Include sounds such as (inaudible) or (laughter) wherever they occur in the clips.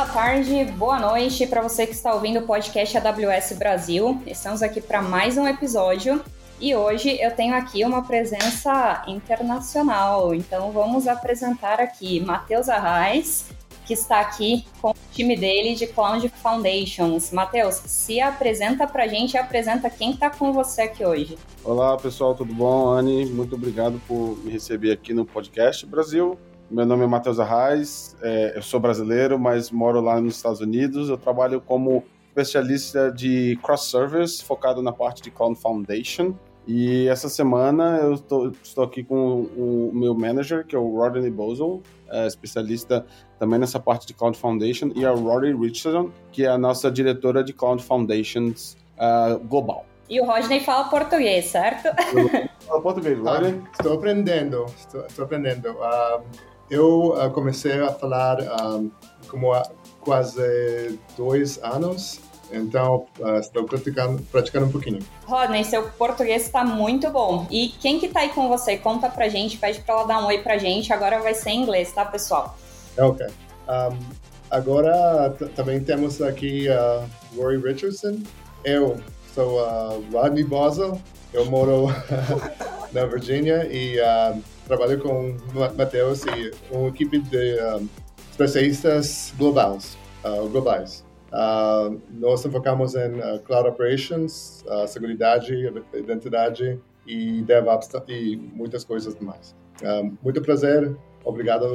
boa tarde, boa noite para você que está ouvindo o podcast AWS Brasil. Estamos aqui para mais um episódio e hoje eu tenho aqui uma presença internacional. Então vamos apresentar aqui Matheus Arraes, que está aqui com o time dele de Cloud Foundations. Matheus, se apresenta para a gente e apresenta quem está com você aqui hoje. Olá pessoal, tudo bom? Anne, muito obrigado por me receber aqui no podcast Brasil. Meu nome é Matheus Arraes, é, eu sou brasileiro, mas moro lá nos Estados Unidos. Eu trabalho como especialista de cross-service, focado na parte de Cloud Foundation. E essa semana eu tô, estou aqui com o meu manager, que é o Rodney Bozel, é, especialista também nessa parte de Cloud Foundation, e a Rory Richardson, que é a nossa diretora de Cloud Foundations uh, global. E o Rodney fala português, certo? Fala português, Rodney. Ah, estou aprendendo, estou, estou aprendendo. Uh, eu uh, comecei a falar um, como há quase dois anos, então uh, estou praticando, praticando um pouquinho. Rodney, seu português está muito bom. E quem que tá aí com você? Conta pra gente, pede pra ela dar um oi pra gente. Agora vai ser em inglês, tá, pessoal? Ok. Um, agora também temos aqui uh, Rory Richardson. Eu sou uh, Rodney Boswell. Eu moro (laughs) na Virgínia e uh, trabalho com Matheus e uma equipe de um, especialistas globais. Uh, globais. Uh, nós focamos em uh, Cloud Operations, uh, segurança, identidade e DevOps e muitas coisas mais. muito prazer, obrigado,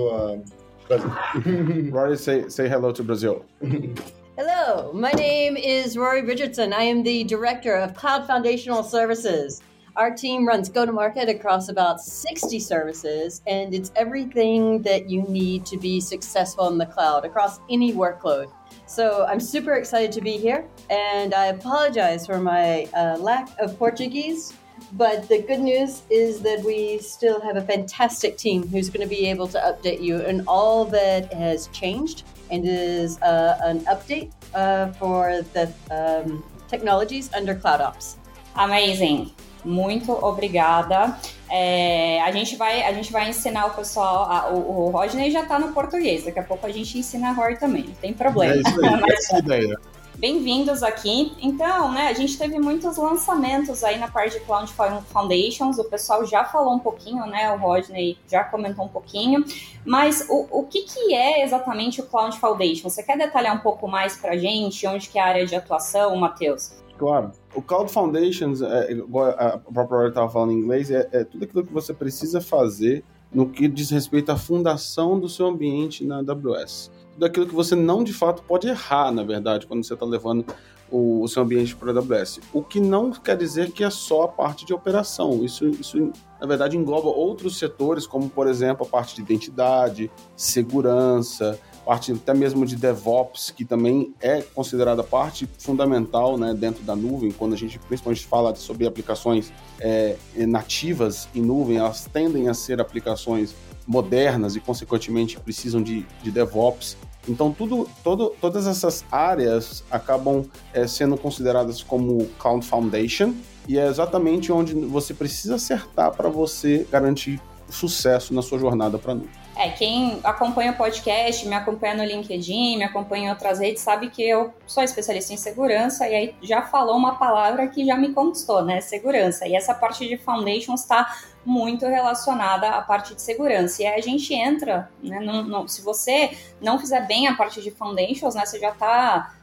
Brasil. (laughs) Rory, say, say hello to Brazil. (laughs) Hello, my name is Rory Richardson. I am the Director of Cloud Foundational Services. Our team runs go to market across about 60 services, and it's everything that you need to be successful in the cloud across any workload. So I'm super excited to be here, and I apologize for my uh, lack of Portuguese. But the good news is that we still have a fantastic team who's going to be able to update you on all that has changed and is uh, an update uh, for the um, technologies under CloudOps. Amazing. Muito obrigada. É, a, gente vai, a gente vai ensinar o pessoal. A, o, o Rodney já está no português, daqui a pouco a gente ensina a Rory também, não tem problema. É isso aí, (laughs) essa é ideia. Bem-vindos aqui. Então, né, a gente teve muitos lançamentos aí na parte de Cloud Foundations. O pessoal já falou um pouquinho, né? O Rodney já comentou um pouquinho. Mas o, o que, que é exatamente o Cloud Foundation? Você quer detalhar um pouco mais para a gente? Onde que é a área de atuação, Matheus? Claro. O Cloud Foundations, é, a própria hora estava falando em inglês, é, é, tudo aquilo que você precisa fazer no que diz respeito à fundação do seu ambiente na AWS. Tudo aquilo que você não de fato pode errar, na verdade, quando você está levando o, o, seu ambiente para a AWS. O que não quer dizer que é só a parte de operação. Isso, isso, na verdade, engloba outros setores, como, por exemplo, a parte de identidade, segurança, parte até mesmo de DevOps, que também é considerada parte fundamental né, dentro da nuvem, quando a gente principalmente fala sobre aplicações é, nativas em nuvem, elas tendem a ser aplicações modernas e, consequentemente, precisam de, de DevOps. Então, tudo, todo, todas essas áreas acabam é, sendo consideradas como Cloud Foundation, e é exatamente onde você precisa acertar para você garantir sucesso na sua jornada para nuvem. É, quem acompanha o podcast, me acompanha no LinkedIn, me acompanha em outras redes, sabe que eu sou especialista em segurança e aí já falou uma palavra que já me conquistou, né? Segurança. E essa parte de foundations está muito relacionada à parte de segurança. E aí a gente entra, né? No, no, se você não fizer bem a parte de foundations, né? Você já está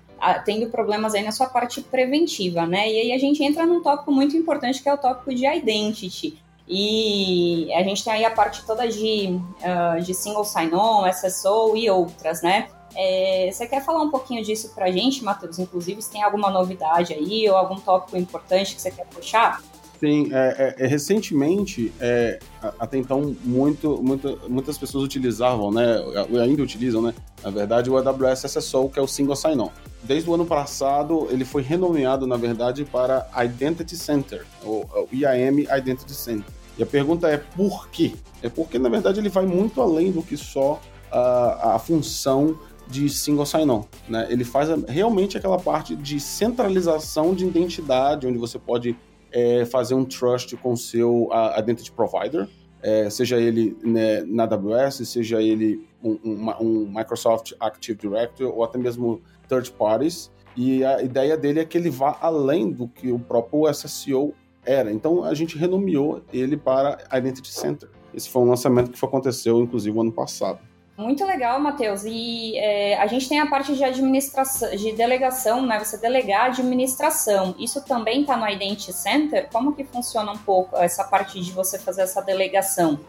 tendo problemas aí na sua parte preventiva, né? E aí a gente entra num tópico muito importante que é o tópico de identity. E a gente tem aí a parte toda de, uh, de single sign-on, SSO e outras, né? É, você quer falar um pouquinho disso pra gente, Matheus? Inclusive, se tem alguma novidade aí ou algum tópico importante que você quer puxar? Sim, é, é, é recentemente, é, até então, muito, muito, muitas pessoas utilizavam, né, ainda utilizam, né, na verdade, o AWS SSO, que é o Single Sign-On. Desde o ano passado, ele foi renomeado, na verdade, para Identity Center, o, o IAM Identity Center. E a pergunta é por quê? É porque, na verdade, ele vai muito além do que só a, a função de single sign-on. Né? Ele faz realmente aquela parte de centralização de identidade, onde você pode é, fazer um trust com o seu uh, identity provider. é, seja ele né, na AWS, seja ele um, um, um, Microsoft Active Directory ou até mesmo third parties. E a ideia dele é que ele vá além do que o próprio SSO era. Então a gente renomeou ele para Identity Center. Esse foi um lançamento que aconteceu, inclusive, ano passado. Muito legal, Matheus. E é, a gente tem a parte de administração, de delegação, né? Você delegar a administração. Isso também está no Identity Center? Como que funciona um pouco essa parte de você fazer essa delegação?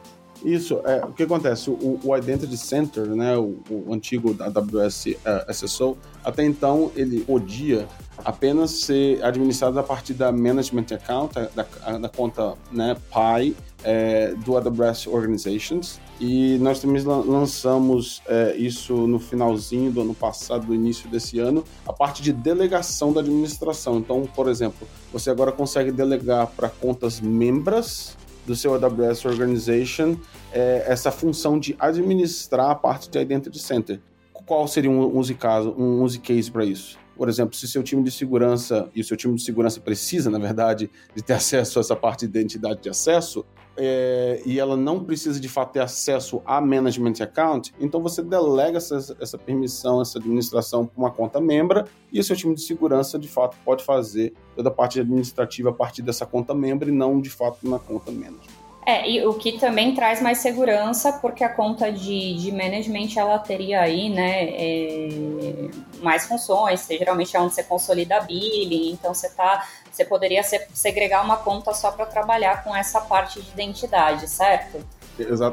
Isso, é, o que acontece? O, o Identity Center, né, o, o antigo AWS uh, é, SSO, até então ele podia apenas ser administrado a partir da Management Account, da, da conta né, PI, é, do AWS Organizations. E nós também lançamos é, isso no finalzinho do ano passado, do início desse ano, a parte de delegação da administração. Então, por exemplo, você agora consegue delegar para contas membras do seu AWS Organization é, essa função de administrar a parte de Identity Center. Qual seria um use caso, um use case para isso? Por exemplo, se seu time de segurança e o seu time de segurança precisa, na verdade, de ter (laughs) acesso a essa parte de identidade de acesso, é, e ela não precisa de fato ter acesso a management account, então você delega essa, essa permissão, essa administração para uma conta membra e o seu time de segurança de fato pode fazer toda a parte administrativa a partir dessa conta membro e não de fato na conta management. É, e o que também traz mais segurança, porque a conta de, de management ela teria aí, né, é, mais funções, geralmente é onde você consolida a billing, então você tá você poderia segregar uma conta só para trabalhar com essa parte de identidade, certo?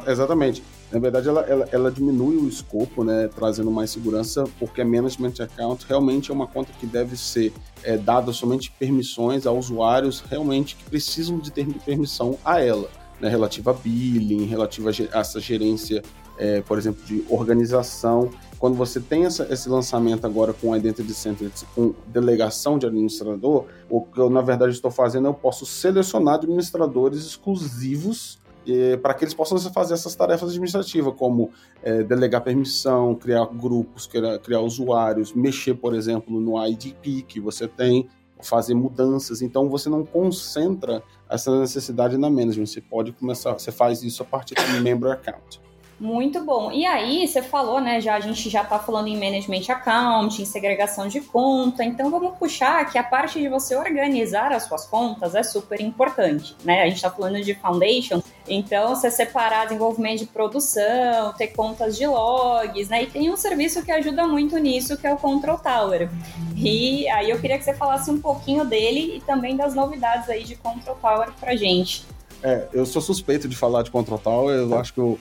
exatamente. Na verdade, ela, ela, ela, diminui o escopo, né, trazendo mais segurança, porque a Management Account realmente é uma conta que deve ser é, dada somente permissões a usuários realmente que precisam de ter permissão a ela, né, relativa a billing, relativa a essa gerência, é, por exemplo, de organização. Quando você tem essa, esse lançamento agora com Identity Center, com delegação de administrador, o que eu, na verdade, estou fazendo, eu posso selecionar administradores exclusivos para que eles possam fazer essas tarefas administrativas, como é, delegar permissão, criar grupos, criar, criar usuários, mexer, por exemplo, no IDP que você tem, fazer mudanças. Então você não concentra essa necessidade na management. Você pode começar, você faz isso a partir do member account. Muito bom. E aí, você falou, né? Já a gente já está falando em management account, em segregação de conta. Então, vamos puxar que a parte de você organizar as suas contas é super importante, né? A gente está falando de foundation, então você separar desenvolvimento de produção, ter contas de logs, né? E tem um serviço que ajuda muito nisso, que é o Control Tower. E aí eu queria que você falasse um pouquinho dele e também das novidades aí de Control Tower pra gente. É, eu sou suspeito de falar de Control Tower, eu acho que eu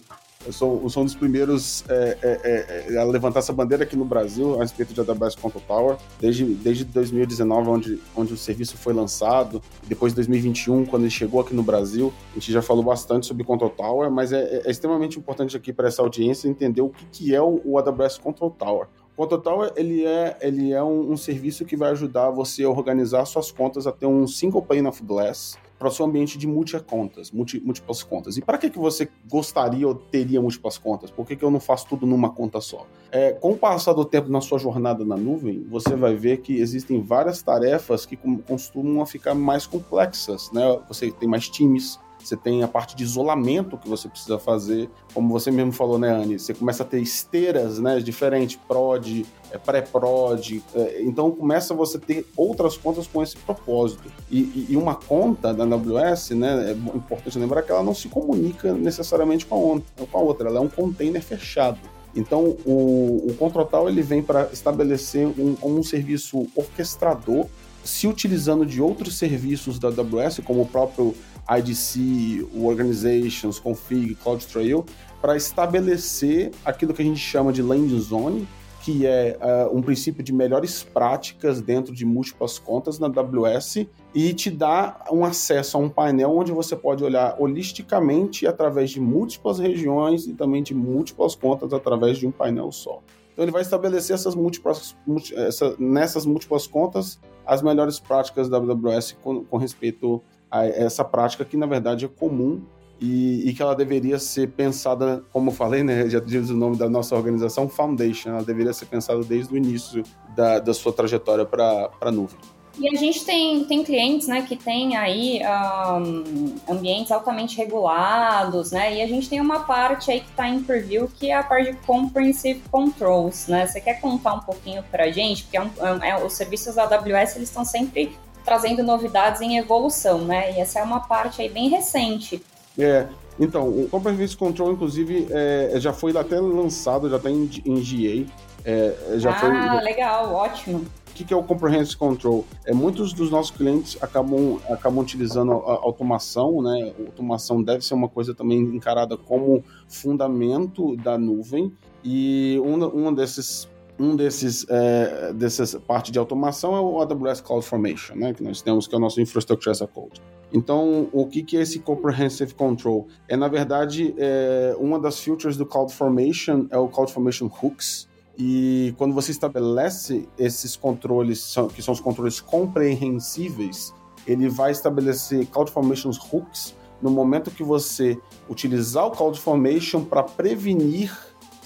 eu sou, eu sou um dos primeiros é, é, é, a levantar essa bandeira aqui no Brasil a respeito de AWS Control Tower, desde, desde 2019, onde, onde o serviço foi lançado, depois de 2021, quando ele chegou aqui no Brasil. A gente já falou bastante sobre Control Tower, mas é, é extremamente importante aqui para essa audiência entender o que, que é o, o AWS Control Tower. O Tower ele é, ele é um, um serviço que vai ajudar você a organizar suas contas a ter um single pane of glass, para o seu ambiente de multi-contas, multi, múltiplas contas. E para que, que você gostaria ou teria múltiplas contas? Por que, que eu não faço tudo numa conta só? É, com o passar do tempo na sua jornada na nuvem, você vai ver que existem várias tarefas que costumam ficar mais complexas. Né? Você tem mais times, você tem a parte de isolamento que você precisa fazer, como você mesmo falou, né, Anne? Você começa a ter esteiras, né, diferentes, prod, é, pré-prod, é, então começa você a ter outras contas com esse propósito. E, e, uma conta da AWS, né, é importante lembrar que ela não se comunica necessariamente com a, outra, ela é um container fechado. Então, o, o Control ele vem para estabelecer um, um serviço orquestrador se utilizando de outros serviços da AWS, como o próprio IDC, Organizations, Config, CloudTrail, para estabelecer aquilo que a gente chama de landing zone, que é uh, um princípio de melhores práticas dentro de múltiplas contas na AWS e te dá um acesso a um painel onde você pode olhar holisticamente através de múltiplas regiões e também de múltiplas contas através de um painel só. Então ele vai estabelecer essas múltiplas, essa, nessas múltiplas contas as melhores práticas da AWS com, com respeito essa prática que na verdade é comum e, e, que ela deveria ser pensada, como eu falei, né, já diz o nome da nossa organização, Foundation, ela deveria ser pensada desde o início da, da sua trajetória para a nuvem. E a gente tem, tem clientes, né, que tem aí um, ambientes altamente regulados, né, e a gente tem uma parte aí que está em preview que é a parte de Comprehensive Controls, né. Você quer contar um pouquinho para a gente? Porque é um, é, é, os serviços da AWS, eles estão sempre trazendo novidades em evolução, né, e essa é uma parte aí bem recente. É, então, o Comprehensive Control, inclusive, é, já foi até lançado, já está em, em GA, é, já ah, foi, legal, ótimo que, que é o Comprehensive Control? É, muitos dos nossos clientes acabam, acabam utilizando a automação, né? A automação deve ser uma coisa também encarada como fundamento da nuvem, e um, um desses um desses é, dessas parte de automação é o AWS CloudFormation, né, que nós temos que é o nosso Infrastructure as a Code. Então, o que, que é esse Comprehensive Control? É, na verdade, é, uma das features do CloudFormation é o CloudFormation Hooks, e quando você estabelece esses controles, que são os controles compreensíveis, ele vai estabelecer CloudFormation hooks no momento que você utilizar o CloudFormation para prevenir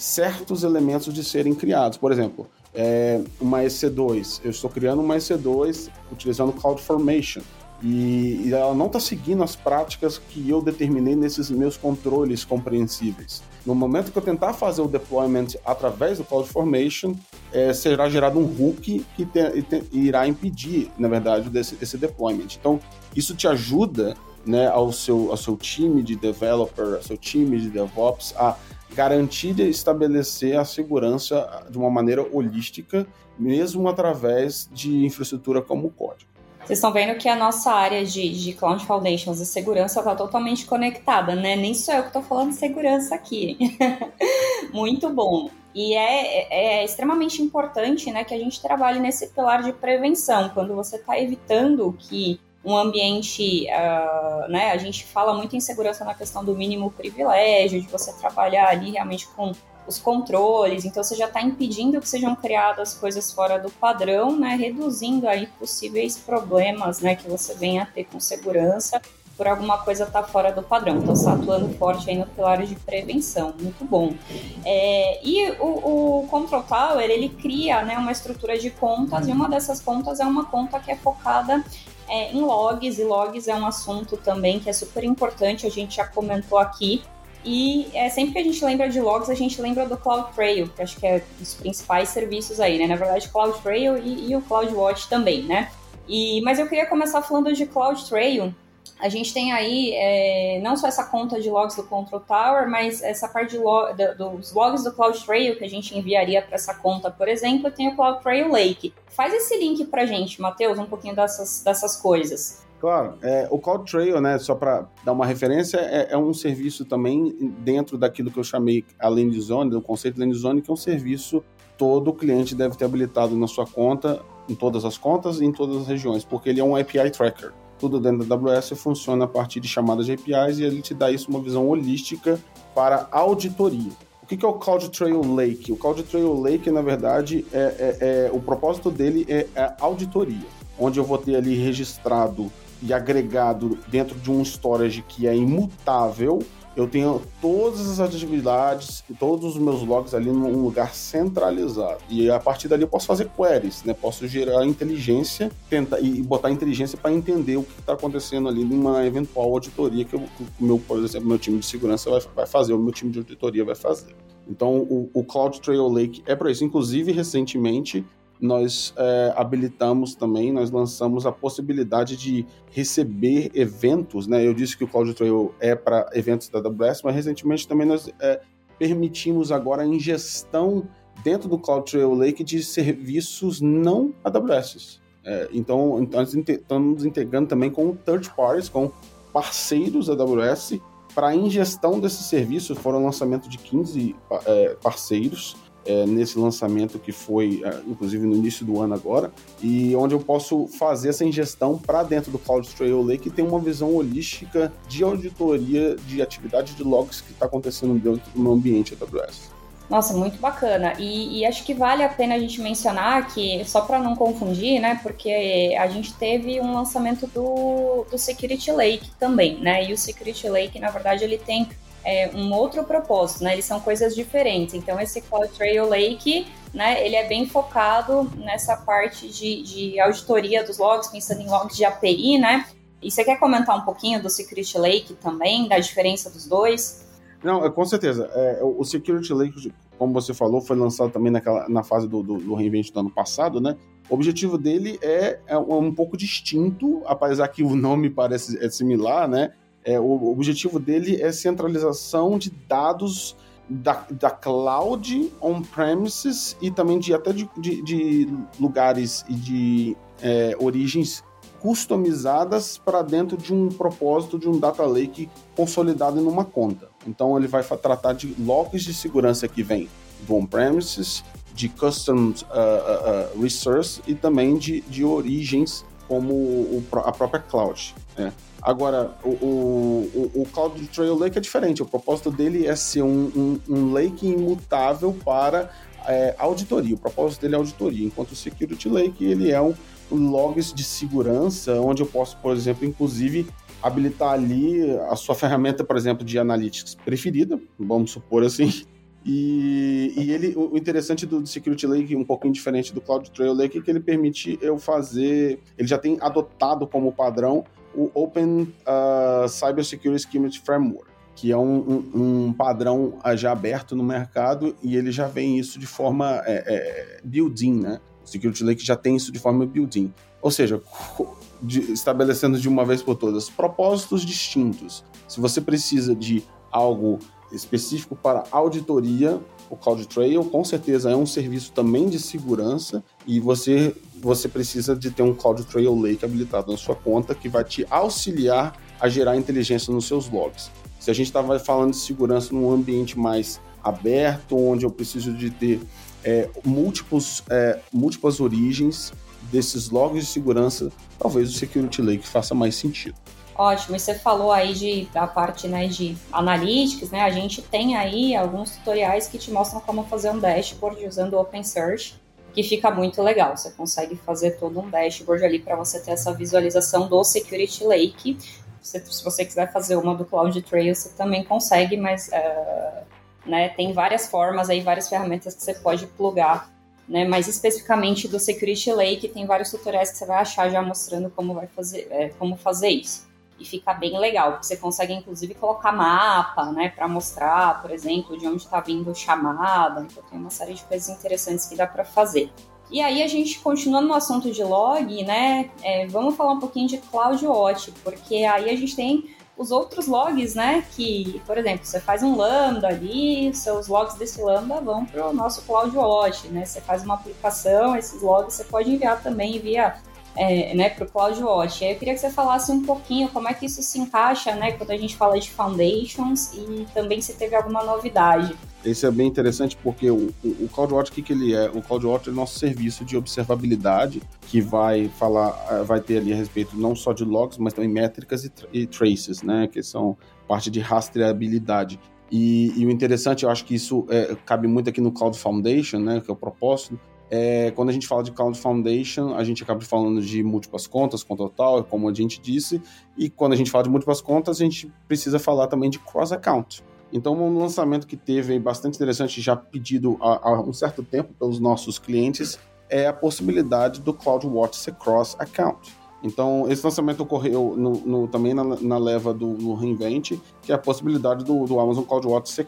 certos elementos de serem criados. Por exemplo, é, uma EC2. Eu estou criando uma EC2 utilizando CloudFormation e, e ela não está seguindo as práticas que eu determinei nesses meus controles compreensíveis. No momento que eu tentar fazer o deployment através do CloudFormation, é, será gerado um hook que te, te, irá impedir, na verdade, desse, esse deployment. Então, isso te ajuda né, ao, seu, ao seu time de developer, ao seu time de DevOps a garantir e estabelecer a segurança de uma maneira holística, mesmo através de infraestrutura como o código. Vocês estão vendo que a nossa área de, de Cloud Foundations e segurança está totalmente conectada, né? Nem sou eu que estou falando de segurança aqui. (laughs) Muito bom. E é, é, é, extremamente importante né, que a gente trabalhe nesse pilar de prevenção, quando você está evitando que um ambiente, uh, né, a gente fala muito em segurança na questão do mínimo privilégio, de você trabalhar ali realmente com os controles, então você já está impedindo que sejam criadas coisas fora do padrão, né, reduzindo aí possíveis problemas, né, que você venha a ter com segurança por alguma coisa estar tá fora do padrão. Então, está atuando forte aí no pilar de prevenção, muito bom. É, e o, o, Control Tower, ele cria né, uma estrutura de contas, e uma dessas contas é uma conta que é focada é, em logs, e logs é um assunto também que é super importante, a gente já comentou aqui, e é, sempre que a gente lembra de logs, a gente lembra do CloudTrail, que acho que é um dos principais serviços aí, né? Na verdade, CloudTrail e, e o CloudWatch também, né? E, mas eu queria começar falando de CloudTrail. A gente tem aí é, não só essa conta de logs do Control Tower, mas essa parte log, dos logs do CloudTrail que a gente enviaria para essa conta, por exemplo, tem o CloudTrail Lake. Faz esse link para gente, Matheus, um pouquinho dessas, dessas coisas. Claro, é, o CloudTrail, né, só para dar uma referência, é, é, um serviço também dentro daquilo que eu chamei a Land Zone, do conceito Land Zone, que é um serviço todo cliente deve ter habilitado na sua conta, em todas as contas e em todas as regiões, porque ele é um API tracker. Tudo dentro da AWS funciona a partir de chamadas de APIs e ele te dá isso uma visão holística para auditoria. O que é o CloudTrail Lake? O CloudTrail Lake, na verdade, é, é, é o propósito dele é auditoria, onde eu vou ter ali registrado e agregado dentro de um storage que é imutável, eu tenho todas as atividades e todos os meus logs ali num lugar centralizado. E a partir dali eu posso fazer queries, né? Posso gerar inteligência tentar, e botar inteligência para entender o que está acontecendo ali numa eventual auditoria que, o meu, por exemplo, meu time de segurança vai, vai fazer, o meu time de auditoria vai fazer. Então, o, o CloudTrail Lake é para isso. Inclusive, recentemente, nós é, habilitamos também, nós lançamos a possibilidade de receber eventos, né? Eu disse que o CloudTrail é para eventos da AWS, mas recentemente também nós é, permitimos agora a ingestão dentro do CloudTrail Lake de serviços não AWS. É, então, então, estamos integrando também com third parties, com parceiros AWS para ingestão desses serviços. Foram lançamento de 15 é, parceiros é, nesse lançamento que foi, é, inclusive, no início do ano agora, e onde eu posso fazer essa ingestão para dentro do CloudTrail Lake e ter uma visão holística de auditoria de atividade de logs que está acontecendo dentro do ambiente AWS. Nossa, muito bacana. E, e, acho que vale a pena a gente mencionar que, só para não confundir, né? Porque a gente teve um lançamento do, do Security Lake também, né? E o Security Lake, na verdade, ele tem é, um outro propósito, né? Eles são coisas diferentes. Então, esse CloudTrail Lake, né, ele é bem focado nessa parte de, de auditoria dos logs, pensando em logs de API, né? E você quer comentar um pouquinho do Security Lake também, da diferença dos dois? Não, é, com certeza. É, o Security Lake, como você falou, foi lançado também naquela, na fase do, do, do reinvent do ano passado, né? O objetivo dele é, é um pouco distinto, apesar que o nome parece é similar, né? É, o objetivo dele é centralização de dados da, da cloud on-premises e também de até de, de, de lugares e de é, origens customizadas para dentro de um propósito de um data lake consolidado em uma conta. Então ele vai tratar de logs de segurança que vem do on-premises, de custom uh, uh, uh, resource e também de, de origens como o, a própria cloud. Né? Agora, o, o, o Cloud Trail Lake é diferente. O propósito dele é ser um, um, um lake imutável para é, auditoria. O propósito dele é auditoria, enquanto o Security Lake ele é um, logs de segurança, onde eu posso, por exemplo, inclusive habilitar ali a sua ferramenta, por exemplo, de analytics preferida, vamos supor assim. E, e ele, o interessante do Security Lake, um pouquinho diferente do Cloud Trail Lake, é que ele permite eu fazer. Ele já tem adotado como padrão o Open uh, Cyber Security Schema Framework, que é um, um, um, padrão já aberto no mercado e ele já vem isso de forma é, é, built-in, né? O Security Lake já tem isso de forma built-in. Ou seja, de, estabelecendo de uma vez por todas propósitos distintos. Se você precisa de algo específico para auditoria, o CloudTrail com certeza é um serviço também de segurança e você você precisa de ter um CloudTrail Lake habilitado na sua conta que vai te auxiliar a gerar inteligência nos seus logs. Se a gente estava falando de segurança num ambiente mais aberto, onde eu preciso de ter é, múltiplos, é, múltiplas origens desses logs de segurança, talvez o Security Lake faça mais sentido. Ótimo, e você falou aí de, da parte né, de analytics, né? A gente tem aí alguns tutoriais que te mostram como fazer um dashboard usando o OpenSearch, que fica muito legal. Você consegue fazer todo um dashboard ali para você ter essa visualização do Security Lake. Se, se você quiser fazer uma do CloudTrail, você também consegue, mas uh, né, tem várias formas aí, várias ferramentas que você pode plugar né? Mas especificamente do Security Lake, tem vários tutoriais que você vai achar já mostrando como vai fazer, é, como fazer isso e fica bem legal, você consegue inclusive colocar mapa, né, para mostrar, por exemplo, de onde está vindo chamada, então tem uma série de coisas interessantes que dá para fazer. E aí a gente continuando no assunto de log, né, é, vamos falar um pouquinho de CloudWatch, porque aí a gente tem os outros logs, né, que, por exemplo, você faz um lambda ali, seus logs desse lambda vão para o nosso CloudWatch, né, você faz uma aplicação, esses logs você pode enviar também via é, né, para o CloudWatch. Eu queria que você falasse um pouquinho como é que isso se encaixa, né, quando a gente fala de foundations e também se teve alguma novidade. Esse é bem interessante porque o, o, o CloudWatch, o que, que ele é? O CloudWatch é o nosso serviço de observabilidade que vai falar, eh, vai ter ali a respeito não só de logs, mas também métricas e, e traces, né, que são parte de rastreabilidade. E, e, o interessante, eu acho que isso é, cabe muito aqui no Cloud Foundation, né, que é o propósito, é, quando a gente fala de Cloud Foundation, a gente acaba falando de múltiplas contas, conta total, como a gente disse, e quando a gente fala de múltiplas contas, a gente precisa falar também de cross-account. Então, um lançamento que teve bastante interessante, já pedido há, há, um certo tempo pelos nossos clientes, é a possibilidade do CloudWatch ser cross-account. Então, esse lançamento ocorreu no, no, também na, na, leva do Reinvent, que é a possibilidade do, do Amazon CloudWatch ser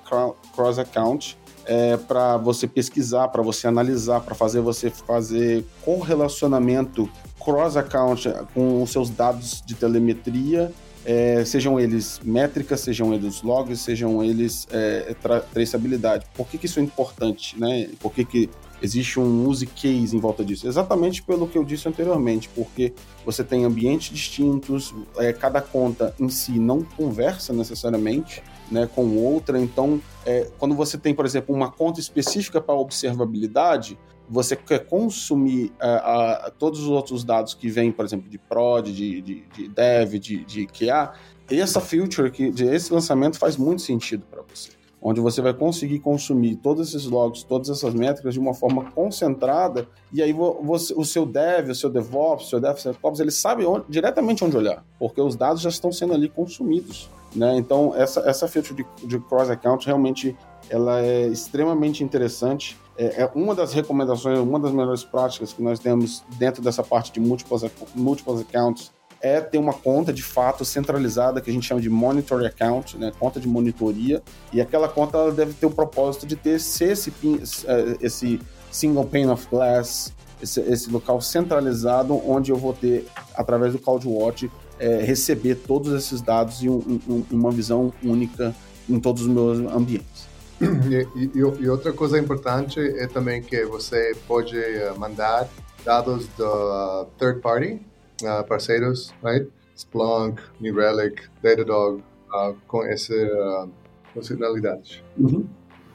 cross-account, é, para você pesquisar, para você analisar, para fazer você fazer correlacionamento cross-account com os seus dados de telemetria, é, sejam eles métricas, sejam eles logs, sejam eles é, traçabilidade. Por que, que, isso é importante? Né? Por que, que existe um use case em volta disso? Exatamente pelo que eu disse anteriormente, porque você tem ambientes distintos, é, cada conta em si não conversa necessariamente, né, com outra. Então, é, quando você tem, por exemplo, uma conta específica para observabilidade, você quer consumir uh, todos os outros dados que vêm, por exemplo, de prod, de, de, de dev, de, de QA, essa feature, que, esse lançamento faz muito sentido para você. Onde você vai conseguir consumir todos esses logs, todas essas métricas de uma forma concentrada, e aí você, o seu dev, o seu DevOps, o seu DevSecOps, ele sabe onde, diretamente onde olhar, porque os dados já estão sendo ali consumidos Né? Então, essa, essa feature de, de cross-account realmente ela é extremamente interessante. É, é, uma das recomendações, uma das melhores práticas que nós temos dentro dessa parte de múltiplos, múltiplos accounts é ter uma conta de fato centralizada que a gente chama de monitor account, né, conta de monitoria, e aquela conta ela deve ter o propósito de ter esse, é, esse single pane of glass, esse, esse, local centralizado onde eu vou ter, através do CloudWatch, é, receber todos esses dados e um, um, uma visão única em todos os meus ambientes. E, e, e, outra coisa importante é também que você pode eh, mandar dados do third party, uh, parceiros, right? Splunk, New Relic, Datadog, uh, com essa uh, funcionalidade. Uhum.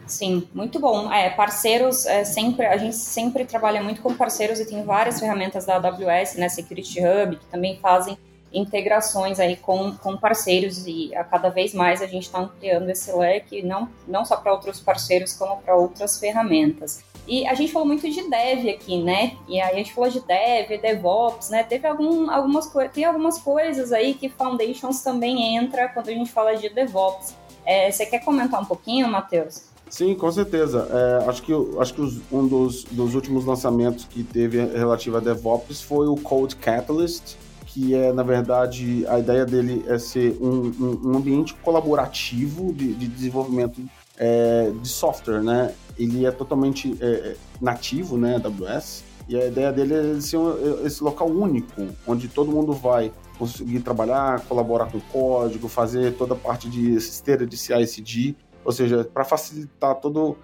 Sim, muito bom. É, parceiros, é, sempre, a gente sempre trabalha muito com parceiros e tem várias ferramentas da AWS, né, Security Hub, que também fazem integrações aí com, com parceiros e a cada vez mais a gente está ampliando esse leque, não, não só para outros parceiros, como para outras ferramentas. E a gente falou muito de dev aqui, né? E aí a gente falou de dev, DevOps, né? Teve algum, algumas, tem algumas coisas aí que Foundations também entra quando a gente fala de DevOps. É, você quer comentar um pouquinho, Matheus? Sim, com certeza. É, acho que, acho que os, um dos, dos últimos lançamentos que teve relativo a DevOps foi o Code Catalyst, que é, na verdade, a ideia dele é ser um, um, um ambiente colaborativo de, de desenvolvimento é, de software, né? Ele é totalmente é, é nativo, né, AWS, e a ideia dele é ser um, esse local único, onde todo mundo vai conseguir trabalhar, colaborar com o código, fazer toda a parte de esteira de CI/CD, ou seja, para facilitar toda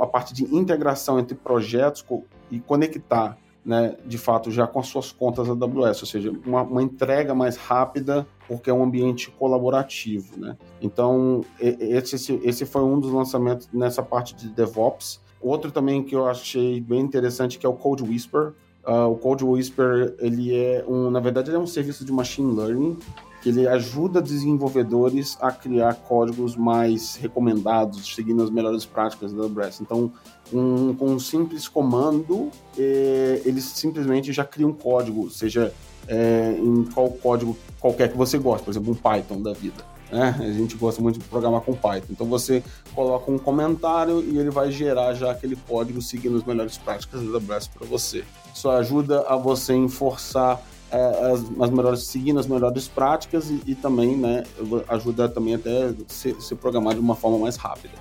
a parte de integração entre projetos e conectar né, de fato, já com as suas contas AWS, ou seja, uma, uma, entrega mais rápida, porque é um ambiente colaborativo, né? Então, esse, esse foi um dos lançamentos nessa parte de DevOps. Outro também que eu achei bem interessante, que é o Code Whisper. Uh, o Code Whisper, ele é um, na verdade, ele é um serviço de machine learning que ele ajuda desenvolvedores a criar códigos mais recomendados, seguindo as melhores práticas da AWS. Então, um, com um simples comando, é, eles simplesmente já criam um código, seja é, em qual código qualquer que você goste, por exemplo, um Python da vida. Né? A gente gosta muito de programar com Python. Então você coloca um comentário e ele vai gerar já aquele código seguindo as melhores práticas da AWS para você. Isso ajuda a você enforçar as, as, melhores, seguindo as melhores práticas e, e também, né, ajuda também até se, se programar de uma forma mais rápida.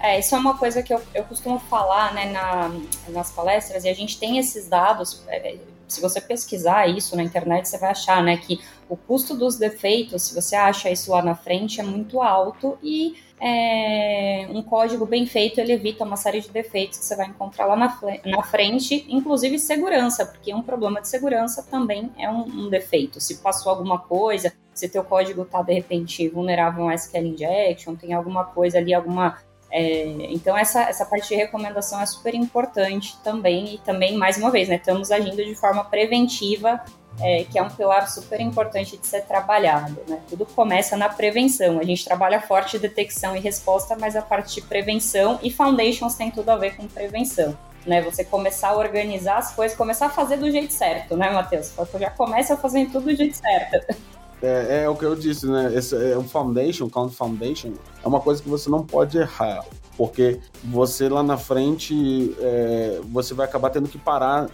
É, isso é uma coisa que eu, eu costumo falar né, na, nas palestras, e a gente tem esses dados. É, se você pesquisar isso na internet, você vai achar né, que o custo dos defeitos, se você acha isso lá na frente, é muito alto e é, um código bem feito ele evita uma série de defeitos que você vai encontrar lá na, na frente, inclusive segurança, porque um problema de segurança também é um, um defeito. Se passou alguma coisa, se teu código está de repente vulnerável a SQL injection, tem alguma coisa ali, alguma é, então essa, essa parte de recomendação é super importante também e também mais uma vez, né, estamos agindo de forma preventiva é, que é um pilar super importante de ser trabalhado. Né? Tudo começa na prevenção. A gente trabalha forte detecção e resposta, mas a parte de prevenção e foundations tem tudo a ver com prevenção. Né, você começar a organizar as coisas, começar a fazer do jeito certo, né, Matheus? Já começa fazendo tudo do jeito certo. É, é, o que eu disse, né? Esse é um foundation, count foundation, é uma coisa que você não pode errar porque você lá na frente é, você vai acabar tendo que parar.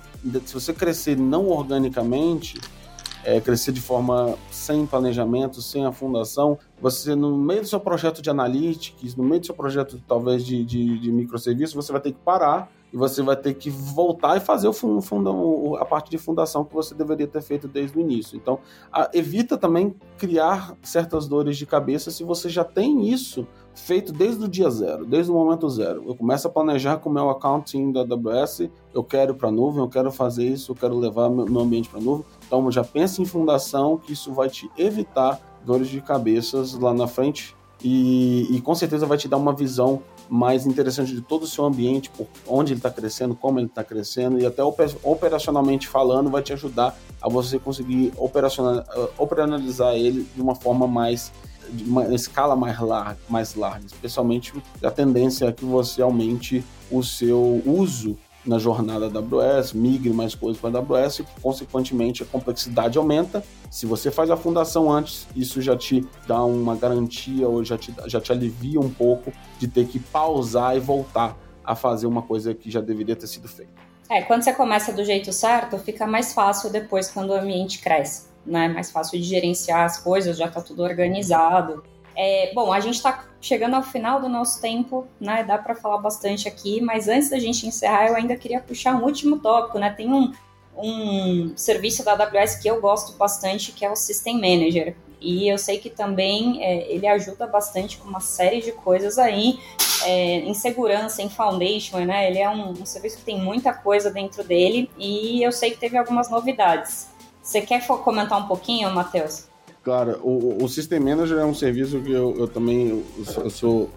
Se você crescer não organicamente, é, crescer de forma sem planejamento, sem a fundação, você no meio do seu projeto de analytics, no meio do seu projeto talvez de, de, de microserviço, você vai ter que parar e você vai ter que voltar e fazer o fundão, a parte de fundação que você deveria ter feito desde o início. Então, a, evita também criar certas dores de cabeça se você já tem isso feito desde o dia zero, desde o momento zero. Eu começo a planejar com o meu accounting da AWS, eu quero para a nuvem, eu quero fazer isso, eu quero levar meu ambiente para a nuvem. Então, já pense em fundação, que isso vai te evitar dores de cabeças lá na frente e, e com certeza vai te dar uma visão mais interessante de todo o seu ambiente, por onde ele está crescendo, como ele está crescendo, e até operacionalmente falando, vai te ajudar a você conseguir operacionalizar ele de uma forma mais de uma escala mais larga, mais larga, especialmente a tendência é que você aumente o seu uso na jornada da AWS, migre mais coisas para a AWS e, consequentemente, a complexidade aumenta. Se você faz a fundação antes, isso já te dá uma garantia ou já te, já te alivia um pouco de ter que pausar e voltar a fazer uma coisa que já deveria ter sido feita. É, quando você começa do jeito certo, fica mais fácil depois quando o ambiente cresce, né? Mais fácil de gerenciar as coisas, já está tudo organizado. É, bom, a gente está chegando ao final do nosso tempo, né? Dá para falar bastante aqui, mas antes da gente encerrar, eu ainda queria puxar um último tópico, né? Tem um, um serviço da AWS que eu gosto bastante, que é o System Manager. E eu sei que também é, ele ajuda bastante com uma série de coisas aí, é, em segurança, em Foundation, né? Ele é um, um serviço que tem muita coisa dentro dele e eu sei que teve algumas novidades. Você quer comentar um pouquinho, Matheus? Claro, o, o System Manager é um serviço que eu, eu também eu, eu sou, eu sou,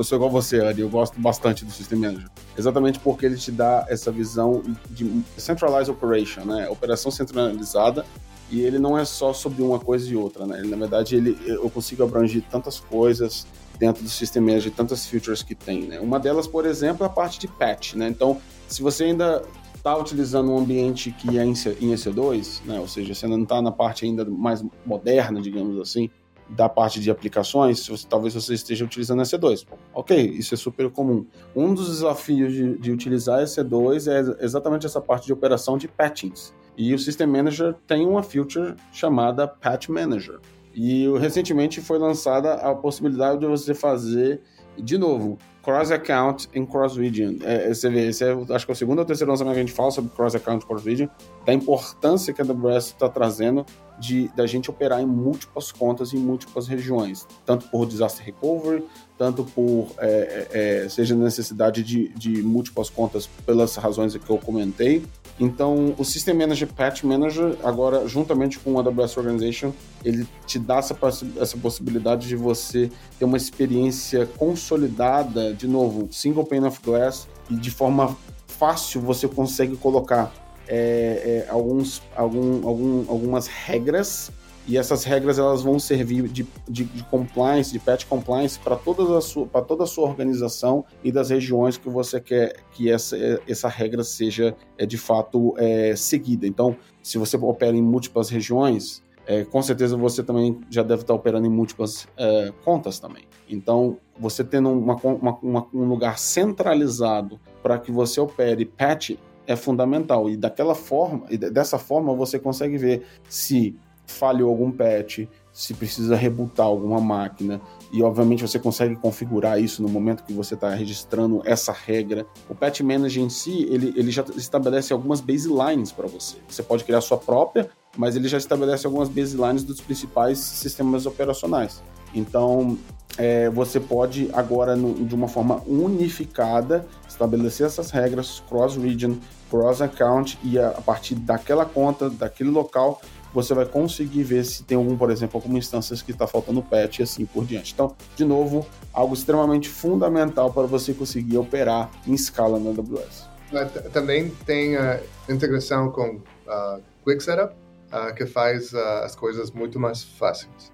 eu sou igual você, Ari, eu gosto bastante do System Manager. Exatamente porque ele te dá essa visão de Centralized Operation, né? Operação centralizada, e ele não é só sobre uma coisa e outra, né? Na verdade, ele, eu consigo abranger tantas coisas dentro do System Manager, tantas features que tem, né? Uma delas, por exemplo, é a parte de patch, né? Então, se você ainda está utilizando um ambiente que é em EC2, né, ou seja, você não está na parte ainda mais moderna, digamos assim, da parte de aplicações, você, talvez você esteja utilizando EC2. Ok, isso é super comum. Um dos desafios de, de utilizar EC2 é exatamente essa parte de operação de patchings. E o System Manager tem uma feature chamada Patch Manager. E recentemente foi lançada a possibilidade de você fazer, de novo, cross-account em cross-region. É, você vê, esse é, acho que é o segundo ou terceiro lançamento que a gente fala sobre cross-account cross-region, da importância que a AWS está trazendo de da gente operar em múltiplas contas em múltiplas regiões, tanto por disaster recovery, tanto por é, é, é seja necessidade de, de múltiplas contas pelas razões que eu comentei, então, o System Manager Patch Manager, agora, juntamente com o AWS Organization, ele te dá essa, essa possibilidade de você ter uma experiência consolidada, de novo, single pane of glass, e de forma fácil você consegue colocar é, é, alguns, algum, algum, algumas regras e essas regras elas vão servir de, de, de compliance, de patch compliance para toda, a sua, toda a sua organização e das regiões que você quer que essa, essa regra seja é, de fato é, seguida. Então, se você opera em múltiplas regiões, é, com certeza você também já deve estar operando em múltiplas é, contas também. Então, você tendo uma, uma, uma, um lugar centralizado para que você opere patch é fundamental. E daquela forma, e dessa forma você consegue ver se falhou algum patch, se precisa rebootar alguma máquina, e obviamente você consegue configurar isso no momento que você está registrando essa regra. O Patch Manager em si, ele, ele já estabelece algumas baselines para você. Você pode criar sua própria, mas ele já estabelece algumas baselines dos principais sistemas operacionais. Então, é, você pode agora, no, de uma forma unificada, estabelecer essas regras cross-region, cross-account, e a, a partir daquela conta, daquele local, você vai conseguir ver se tem algum, por exemplo, alguma instância que está faltando patch e assim por diante. Então, de novo, algo extremamente fundamental para você conseguir operar em escala na AWS. Também tem a integração com uh, Quick Setup, uh, que faz uh, as coisas muito mais fáceis.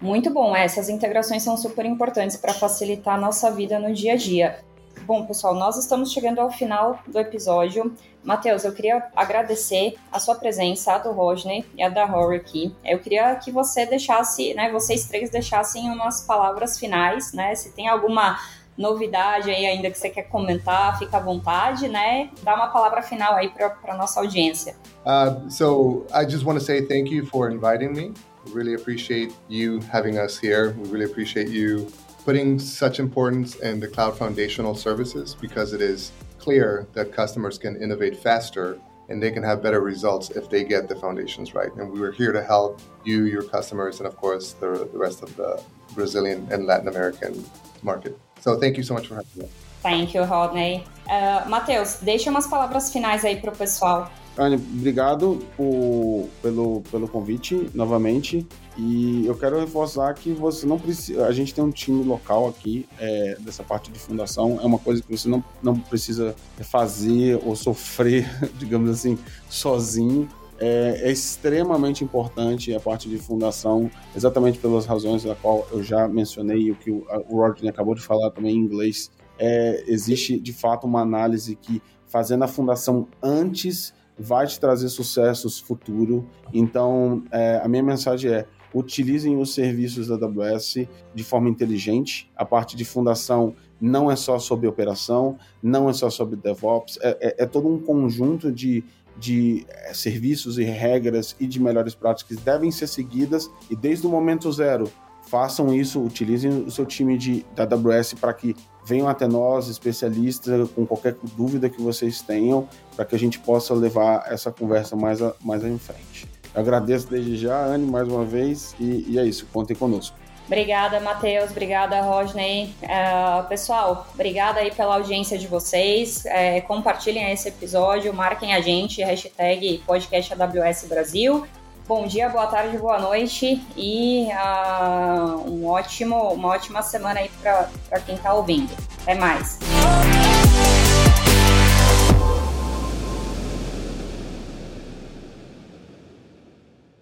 Muito bom, essas integrações são super importantes para facilitar a nossa vida no dia a dia. Bom, pessoal, nós estamos chegando ao final do episódio. Matheus, eu queria agradecer a sua presença, a do Rodney e a da Rory aqui. Eu queria que você deixasse, né, vocês três deixassem umas palavras finais, né? Se tem alguma novidade aí ainda que você quer comentar, fica à vontade, né? Dá uma palavra final aí para nossa audiência. Uh, so, I just want to say thank you for inviting me. We really appreciate you having us here. We really appreciate you putting such importance in the cloud foundational services because it is clear that customers can innovate faster and they can have better results if they get the foundations right. And we were here to help you, your customers, and of course the, the rest of the Brazilian and Latin American market. So thank you so much for having me. Thank you, Rodney. Uh, Matheus, deixa umas palavras finais aí para o pessoal. Anne, obrigado por, pelo, pelo convite novamente. E eu quero reforçar que você não precisa. A gente tem um time local aqui é, dessa parte de fundação. É uma coisa que você não, não precisa fazer ou sofrer, (laughs) digamos assim, sozinho. É, é, extremamente importante a parte de fundação, exatamente pelas razões da qual eu já mencionei e o que o, o Rodney acabou de falar também em inglês é, existe de fato uma análise que fazendo a fundação antes vai te trazer sucessos futuro. Então, é, a minha mensagem é utilizem os serviços da AWS de forma inteligente. A parte de fundação não é só sobre operação, não é só sobre DevOps, é, é, é todo um conjunto de, de é, serviços e regras e de melhores práticas que devem ser seguidas e desde o momento zero façam isso, utilizem o seu time de, da AWS para que venham até nós, especialistas, com qualquer dúvida que vocês tenham, para que a gente possa levar essa conversa mais, a, mais em frente. Eu agradeço desde já, Anne, mais uma vez, e, e é isso, contem conosco. Obrigada, Matheus. Obrigada, Rodney. Uh, pessoal, obrigada aí pela audiência de vocês. É, compartilhem esse episódio, marquem a gente, hashtag podcast AWS Brasil. Bom dia, boa tarde, boa noite e uh, um ótimo, uma ótima semana aí para quem está ouvindo. Até mais.